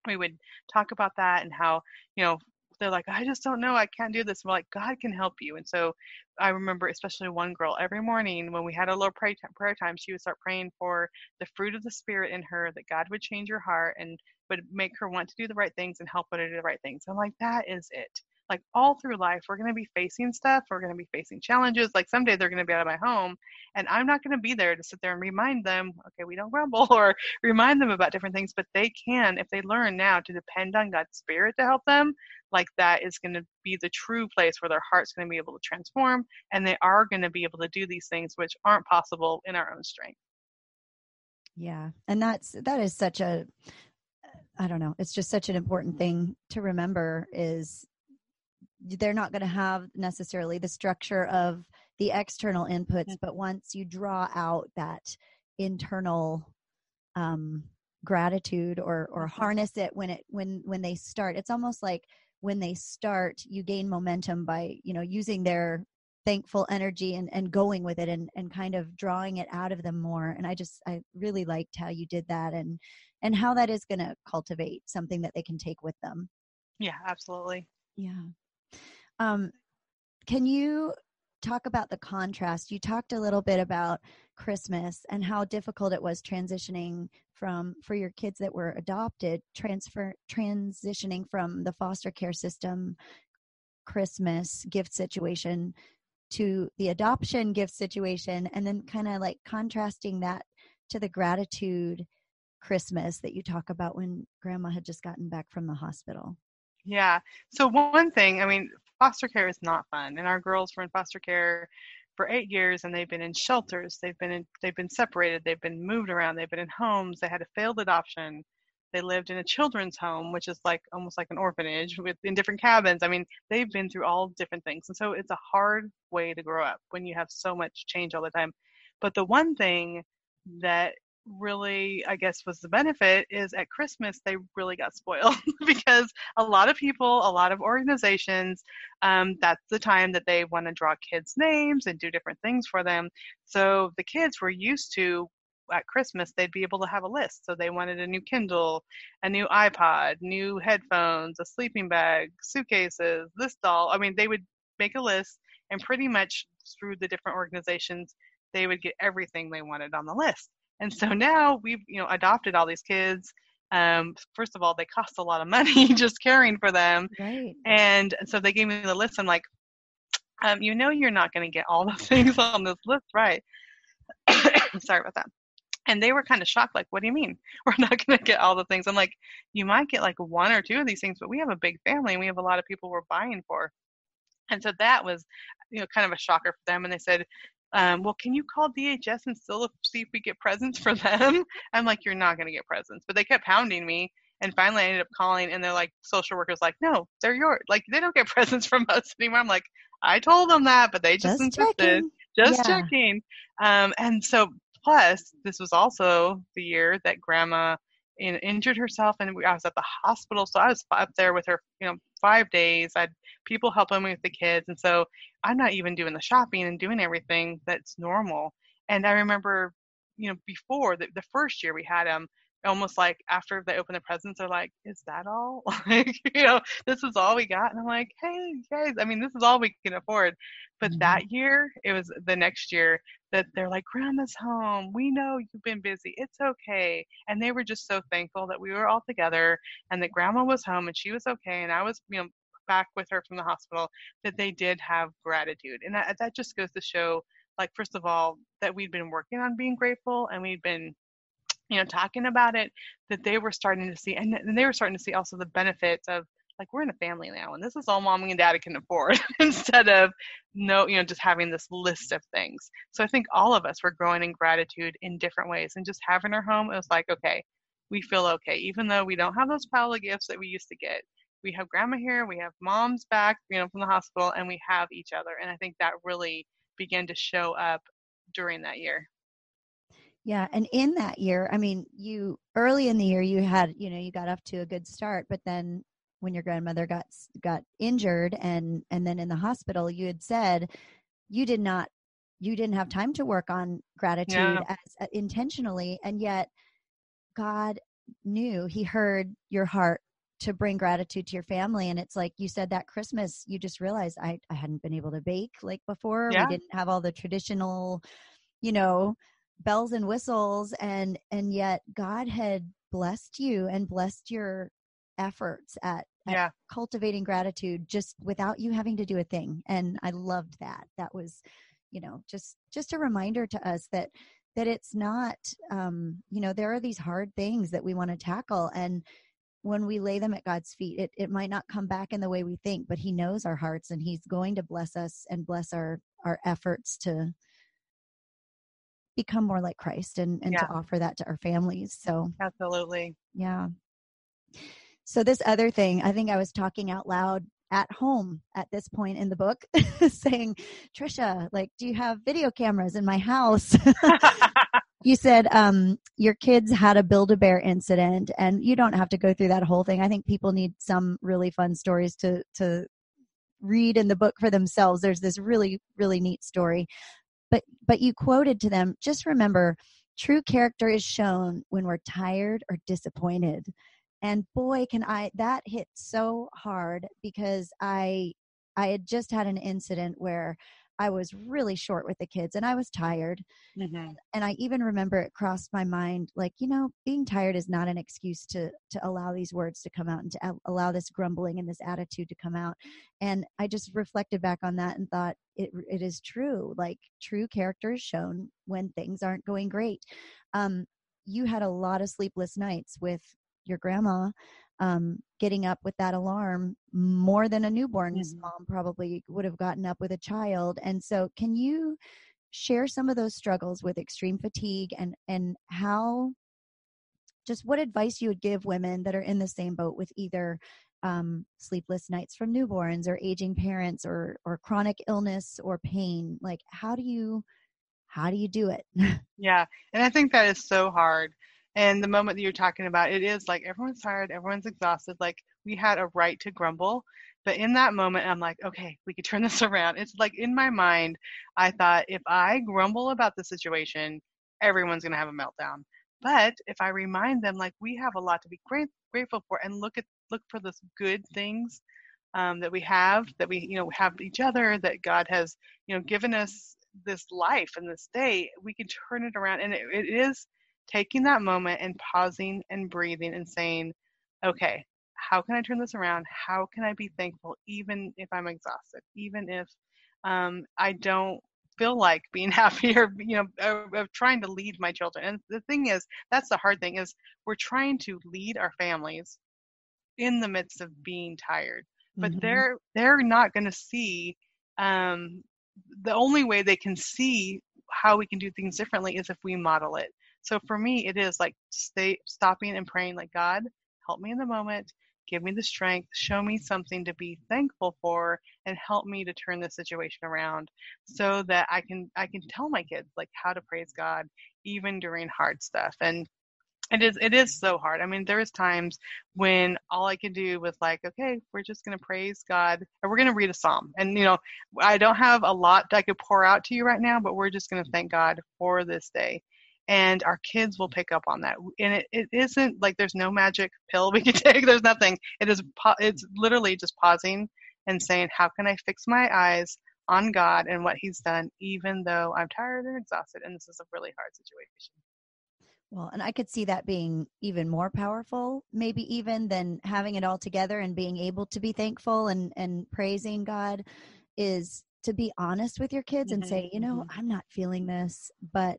we would talk about that and how you know they're like i just don't know i can't do this. And we're like god can help you. And so i remember especially one girl every morning when we had a little prayer time, prayer time she would start praying for the fruit of the spirit in her that god would change her heart and would make her want to do the right things and help her to do the right things. I'm like that is it like all through life we're going to be facing stuff we're going to be facing challenges like someday they're going to be out of my home and i'm not going to be there to sit there and remind them okay we don't grumble or remind them about different things but they can if they learn now to depend on god's spirit to help them like that is going to be the true place where their heart's going to be able to transform and they are going to be able to do these things which aren't possible in our own strength yeah and that's that is such a I don't know. It's just such an important thing to remember is they're not going to have necessarily the structure of the external inputs but once you draw out that internal um, gratitude or or mm-hmm. harness it when it when when they start it's almost like when they start you gain momentum by you know using their thankful energy and and going with it and and kind of drawing it out of them more. And i just i really liked how you did that and and how that is going to cultivate something that they can take with them. Yeah absolutely. Yeah um, can you talk about the contrast. You talked a little bit about Christmas and how difficult it was transitioning from for your kids that were adopted, transfer transitioning from the foster care system Christmas gift situation to the adoption gift situation and then kind of like contrasting that to the gratitude Christmas that you talk about when grandma had just gotten back from the hospital. Yeah. So one thing, I mean, foster care is not fun, and our girls were in foster care for eight years, and they've been in shelters. They've been in, they've been separated. They've been moved around. They've been in homes. They had a failed adoption. They lived in a children's home, which is like almost like an orphanage with in different cabins. I mean, they've been through all different things, and so it's a hard way to grow up when you have so much change all the time. But the one thing that really i guess was the benefit is at christmas they really got spoiled because a lot of people a lot of organizations um, that's the time that they want to draw kids names and do different things for them. So the kids were used to at christmas they'd be able to have a list. So they wanted a new kindle a new ipod new headphones a sleeping bag suitcases this doll i mean they would make a list and pretty much through the different organizations they would get everything they wanted on the list and so now we've, you know, adopted all these kids. Um, first of all, they cost a lot of money just caring for them. Right. And so they gave me the list. I'm like, um, you know, you're not going to get all the things on this list, right? Sorry about that. And they were kind of shocked, like, what do you mean? We're not going to get all the things. I'm like, you might get like one or two of these things, but we have a big family and we have a lot of people we're buying for. And so that was, you know, kind of a shocker for them. And they said, um, well, can you call DHS and still see if we get presents for them? I'm like, you're not going to get presents. But they kept pounding me. And finally, I ended up calling, and they're like, social workers, like, no, they're yours. Like, they don't get presents from us anymore. I'm like, I told them that, but they just, just insisted. Checking. Just yeah. checking. Um, and so, plus, this was also the year that grandma in, injured herself, and I was at the hospital. So I was up there with her, you know, five days. I had people helping me with the kids, and so I'm not even doing the shopping and doing everything that's normal. And I remember, you know, before the, the first year we had them, almost like after they open the presents, they're like, "Is that all? like, you know, this is all we got." And I'm like, "Hey guys, I mean, this is all we can afford." But mm-hmm. that year, it was the next year that they're like, "Grandma's home. We know you've been busy. It's okay." And they were just so thankful that we were all together and that Grandma was home and she was okay, and I was, you know, back with her from the hospital. That they did have gratitude, and that that just goes to show, like, first of all, that we'd been working on being grateful and we'd been you know talking about it that they were starting to see and, and they were starting to see also the benefits of like we're in a family now and this is all mommy and daddy can afford instead of no you know just having this list of things. So i think all of us were growing in gratitude in different ways and just having our home it was like okay we feel okay even though we don't have those pile of gifts that we used to get. We have grandma here we have mom's back you know from the hospital and we have each other and i think that really began to show up during that year yeah, and in that year, I mean, you early in the year you had, you know, you got off to a good start, but then when your grandmother got got injured and and then in the hospital, you had said you did not you didn't have time to work on gratitude yeah. as, uh, intentionally and yet God knew, he heard your heart to bring gratitude to your family and it's like you said that christmas you just realized i, I hadn't been able to bake like before yeah. we didn't have all the traditional you know bells and whistles and and yet god had blessed you and blessed your efforts at, at yeah. cultivating gratitude just without you having to do a thing and i loved that that was you know just just a reminder to us that that it's not um you know there are these hard things that we want to tackle and when we lay them at God's feet, it, it might not come back in the way we think, but He knows our hearts and He's going to bless us and bless our, our efforts to become more like Christ and, and yeah. to offer that to our families. So, absolutely. Yeah. So, this other thing, I think I was talking out loud at home at this point in the book saying, Tricia, like, do you have video cameras in my house? you said um, your kids had a build a bear incident and you don't have to go through that whole thing i think people need some really fun stories to to read in the book for themselves there's this really really neat story but but you quoted to them just remember true character is shown when we're tired or disappointed. And boy can i that hit so hard because i i had just had an incident where I was really short with the kids and I was tired. Mm-hmm. And I even remember it crossed my mind like, you know, being tired is not an excuse to to allow these words to come out and to allow this grumbling and this attitude to come out. And I just reflected back on that and thought it it is true. Like true character is shown when things aren't going great. Um you had a lot of sleepless nights with your grandma um, getting up with that alarm more than a newborn's mm-hmm. mom probably would have gotten up with a child. And so, can you share some of those struggles with extreme fatigue and and how just what advice you would give women that are in the same boat with either um, sleepless nights from newborns or aging parents or or chronic illness or pain like how do you how do you do it yeah and i think that is so hard and the moment that you're talking about, it is like everyone's tired, everyone's exhausted. Like we had a right to grumble. But in that moment, I'm like, okay, we could turn this around. It's like in my mind, I thought if I grumble about the situation, everyone's going to have a meltdown. But if I remind them, like we have a lot to be great, grateful for, and look at look for the good things um, that we have, that we you know have each other, that God has you know given us this life and this day, we can turn it around, and it, it is taking that moment and pausing and breathing and saying, okay, how can I turn this around? How can I be thankful even if I'm exhausted, even if um, I don't feel like being happy or you know of, of trying to lead my children. And the thing is, that's the hard thing is we're trying to lead our families in the midst of being tired, but mm-hmm. they're they're not going to see. Um, the only way they can see how we can do things differently is if we model it. So for me, it is like stay stopping and praying, like God, help me in the moment, give me the strength, show me something to be thankful for, and help me to turn this situation around, so that I can I can tell my kids like how to praise God even during hard stuff. And it is it is so hard. I mean, there is times when all I can do was like, okay, we're just gonna praise God, and we're gonna read a psalm. And you know, I don't have a lot that I could pour out to you right now, but we're just gonna thank God for this day and our kids will pick up on that and it, it isn't like there's no magic pill we can take there's nothing it is it's literally just pausing and saying how can i fix my eyes on god and what he's done even though i'm tired and exhausted and this is a really hard situation well, and I could see that being even more powerful, maybe even than having it all together and being able to be thankful and and praising God is to be honest with your kids mm-hmm. and say, you know, mm-hmm. I'm not feeling this, but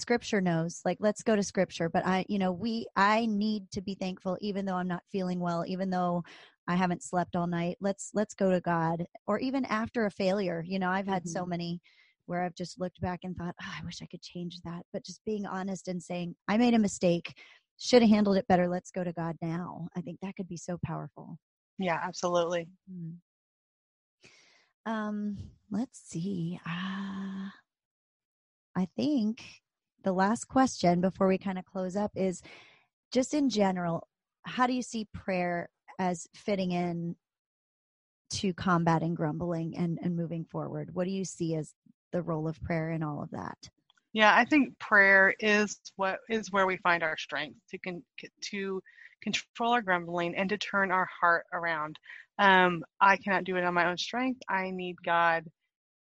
scripture knows like let's go to scripture but i you know we i need to be thankful even though i'm not feeling well even though i haven't slept all night let's let's go to god or even after a failure you know i've had mm-hmm. so many where i've just looked back and thought oh, i wish i could change that but just being honest and saying i made a mistake should have handled it better let's go to god now i think that could be so powerful yeah absolutely mm-hmm. um let's see uh I think the last question before we kind of close up is just in general, how do you see prayer as fitting in to combating grumbling and, and moving forward? What do you see as the role of prayer in all of that? Yeah, I think prayer is what is where we find our strength to con- to control our grumbling and to turn our heart around. Um, I cannot do it on my own strength. I need God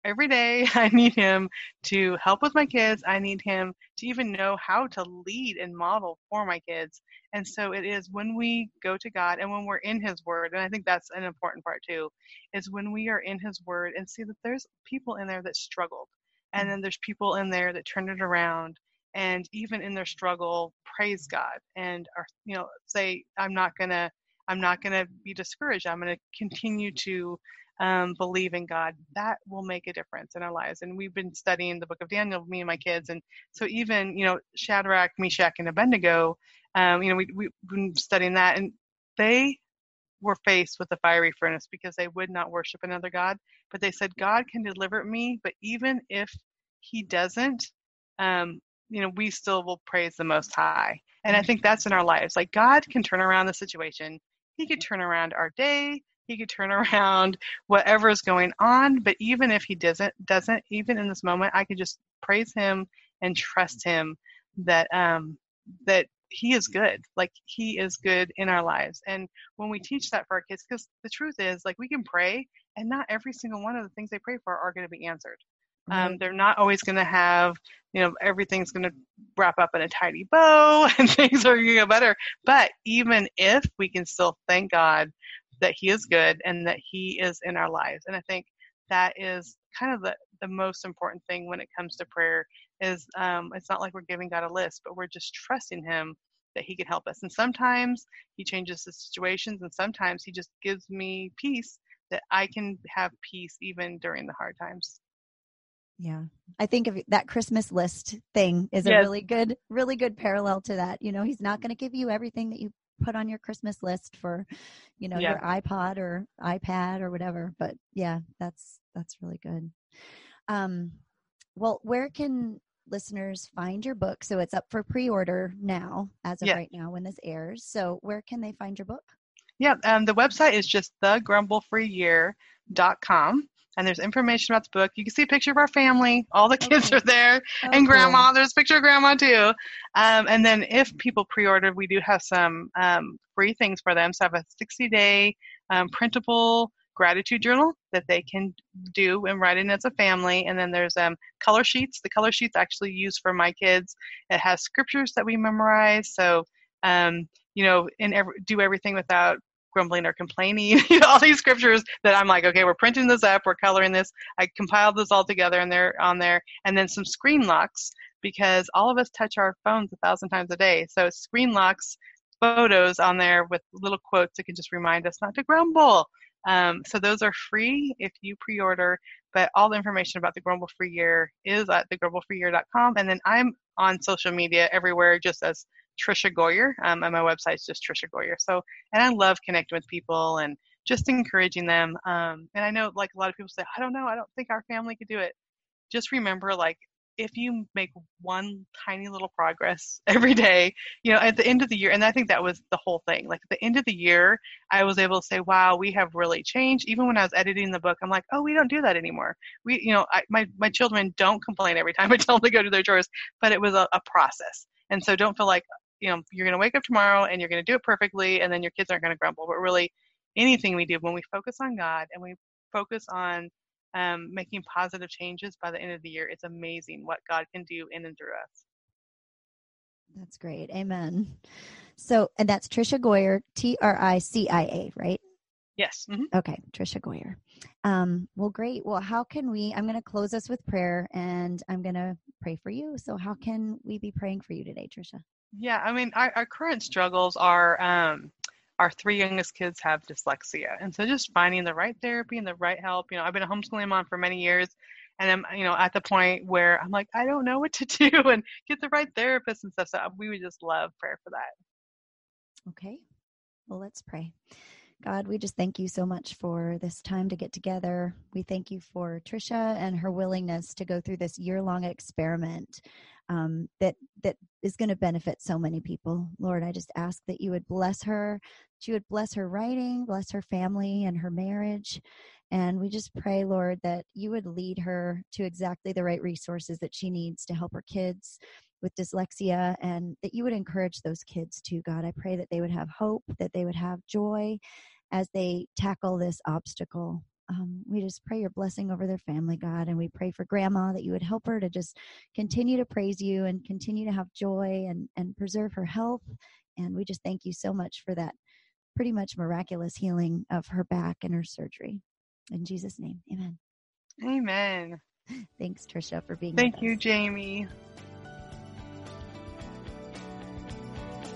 every day. I need him to help with my kids. I need him to even know how to lead and model for my kids. And so it is when we go to God and when we're in his word, and I think that's an important part too, is when we are in his word and see that there's people in there that struggled. And then there's people in there that turned it around and even in their struggle praise God and are you know say I'm not to I'm not to be discouraged. I'm to continue to um, believe in God, that will make a difference in our lives. And we've been studying the book of Daniel, me and my kids. And so even, you know, Shadrach, Meshach, and Abednego, um, you know, we, we've been studying that and they were faced with the fiery furnace because they would not worship another God. But they said, God can deliver me, but even if he doesn't, um, you know, we still will praise the Most High. And I think that's in our lives. Like God can turn around the situation. He could turn around our day he could turn around whatever is going on but even if he doesn't doesn't even in this moment i could just praise him and trust him that um that he is good like he is good in our lives and when we teach that for our kids because the truth is like we can pray and not every single one of the things they pray for are going to be answered. Um, they're not always going to have, you know, everything's going to wrap up in a tidy bow and things are going to get better. But even if we can still thank God that He is good and that He is in our lives, and I think that is kind of the, the most important thing when it comes to prayer is um, it's not like we're giving God a list, but we're just trusting Him that He can help us. And sometimes He changes the situations, and sometimes He just gives me peace that I can have peace even during the hard times. Yeah. I think of that Christmas list thing is yes. a really good, really good parallel to that. You know, he's not going to give you everything that you put on your Christmas list for, you know, yeah. your iPod or iPad or whatever. But yeah, that's that's really good. Um, well, where can listeners find your book? So it's up for pre-order now, as of right now when this airs. So where can they find your book? Yeah, um, the website is just thegrumblefreeyear.com and there's information about the book. You can see a picture of our family. All the kids okay. are there, oh, and grandma. There's a picture of grandma too. Um, and then if people pre-order, we do have some um, free things for them. So I have a 60-day um, printable gratitude journal that they can do and write in as a family. And then there's um, color sheets. The color sheets actually used for my kids. It has scriptures that we memorize. So um, you know, and every, do everything without grumbling or complaining. you know, all these scriptures that I'm like, okay, we're printing this up, we're coloring this. I compiled this all together and they're on there. And then some screen locks because all of us touch our phones a thousand times a day. So screen locks photos on there with little quotes that can just remind us not to grumble. Um, so those are free if you pre-order, but all the information about the Grumble Free Year is at thegrumblefreeyear.com. And then I'm on social media everywhere just as Tricia Goyer, um, and my website's just Tricia Goyer. So, and I love connecting with people and just encouraging them. Um, and I know, like a lot of people say, I don't know, I don't think our family could do it. Just remember, like, if you make one tiny little progress every day, you know, at the end of the year, and I think that was the whole thing. Like at the end of the year, I was able to say, wow, we have really changed. Even when I was editing the book, I'm like, oh, we don't do that anymore. We, you know, I, my, my children don't complain every time I tell them to go do their chores, but it was a, a process. And so don't feel like, you know you're going to wake up tomorrow and you're going to do it perfectly and then your kids aren't going to grumble but really anything we do when we focus on god and we focus on um, making positive changes by the end of the year it's amazing what god can do in and through us. That's great. Amen. So and that's tricia goyer t-r-i-c-i-a right? Yes. Mm-hmm. okay tricia goyer. Um, well great. Well how can we i'm going to close us with prayer and i'm going to pray for you. So how can we be praying for you today tricia yeah, I mean, our, our current struggles are um, our three youngest kids have dyslexia, and so just finding the right therapy and the right help. You know, I've been a homeschooling mom for many years, and I'm you know at the point where I'm like, I don't know what to do, and get the right therapist and stuff. So we would just love prayer for that. Okay, well, let's pray. God, we just thank you so much for this time to get together. We thank you for Tricia and her willingness to go through this year long experiment um, that that is going to benefit so many people. Lord, I just ask that you would bless her, that you would bless her writing, bless her family and her marriage. And we just pray, Lord, that you would lead her to exactly the right resources that she needs to help her kids with dyslexia and that you would encourage those kids too, God. I pray that they would have hope, that they would have joy as they tackle this obstacle um, we just pray your blessing over their family, God. And we pray for grandma that you would help her to just continue to praise you and continue to have joy and, and preserve her health. And we just thank you so much for that pretty much miraculous healing of her back and her surgery. In Jesus' name, amen. Amen. Thanks, Tricia, for being Thank you. Jamie.